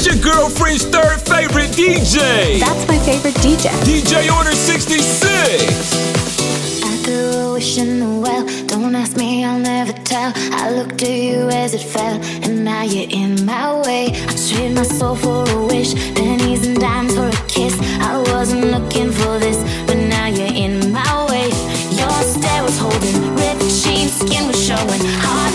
It's your girlfriend's third favorite DJ. That's my favorite DJ. DJ Order 66. I threw a wish in the well. Don't ask me, I'll never tell. I looked to you as it fell, and now you're in my way. I traded my soul for a wish, pennies and dimes for a kiss. I wasn't looking for this, but now you're in my way. Your stare was holding, ripped jeans, skin was showing. Heart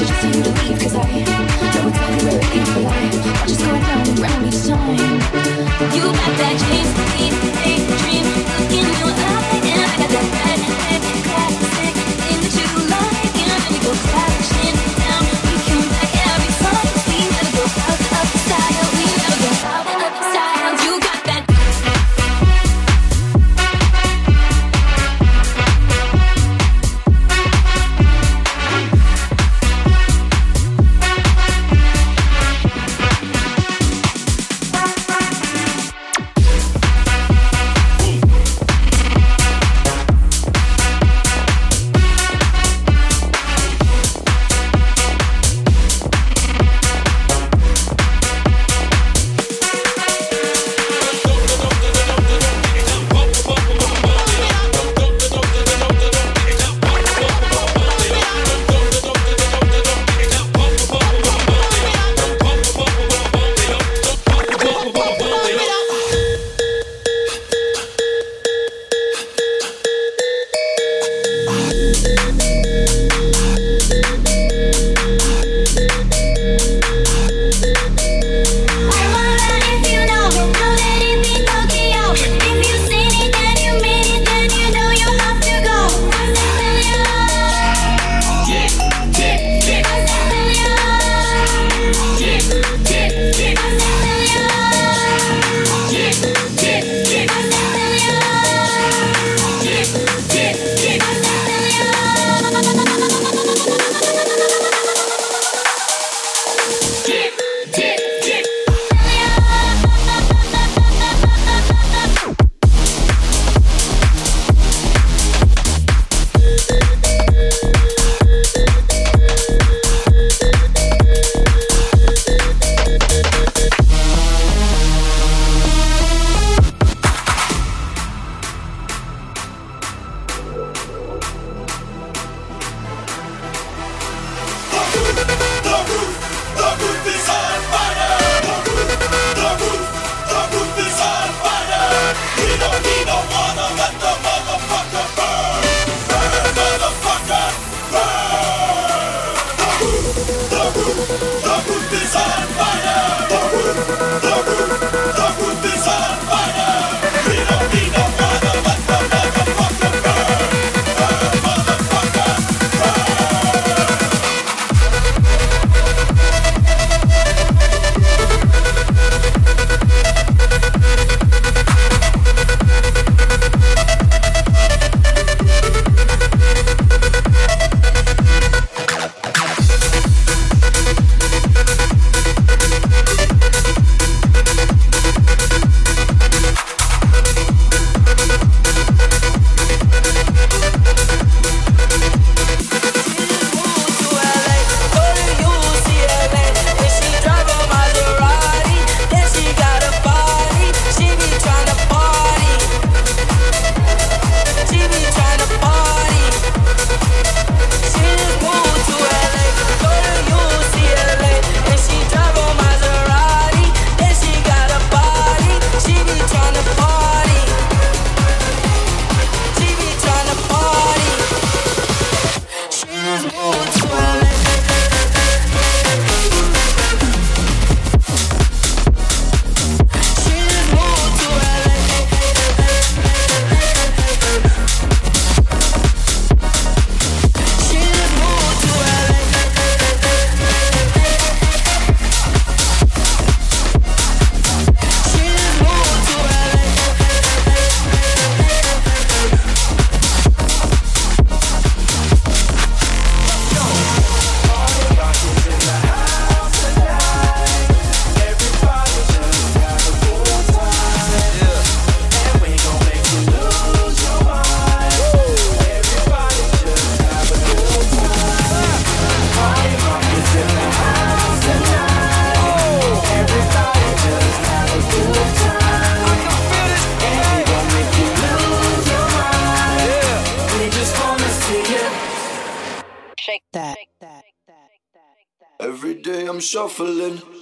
You got that chance to leave. I'm shuffling.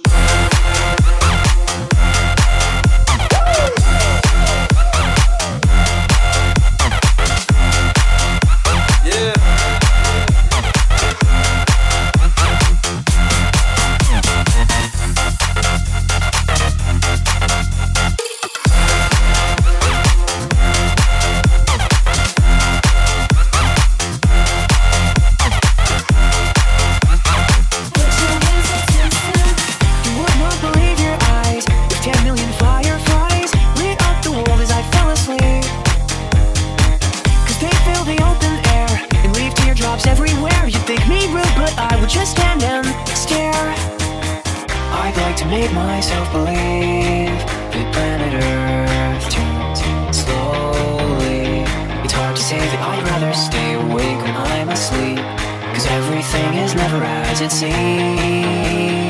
made myself believe that planet Earth turns slowly. It's hard to say that I'd rather stay awake when I'm asleep, cause everything is never as it seems.